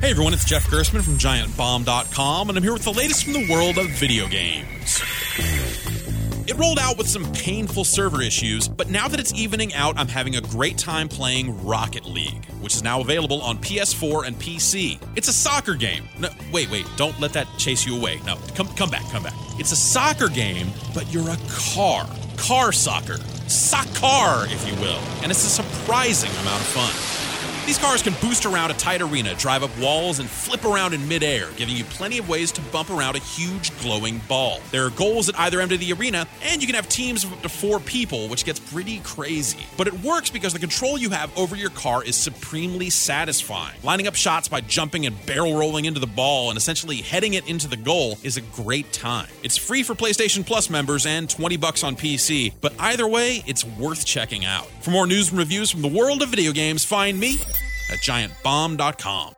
Hey everyone, it's Jeff Gerstmann from GiantBomb.com, and I'm here with the latest from the world of video games. It rolled out with some painful server issues, but now that it's evening out, I'm having a great time playing Rocket League, which is now available on PS4 and PC. It's a soccer game. No, wait, wait, don't let that chase you away. No, come, come back, come back. It's a soccer game, but you're a car. Car soccer. Soccer, if you will. And it's a surprising amount of fun. These cars can boost around a tight arena, drive up walls, and flip around in midair, giving you plenty of ways to bump around a huge glowing ball. There are goals at either end of the arena, and you can have teams of up to four people, which gets pretty crazy. But it works because the control you have over your car is supremely satisfying. Lining up shots by jumping and barrel rolling into the ball and essentially heading it into the goal is a great time. It's free for PlayStation Plus members and 20 bucks on PC, but either way, it's worth checking out. For more news and reviews from the world of video games, find me at giantbomb.com.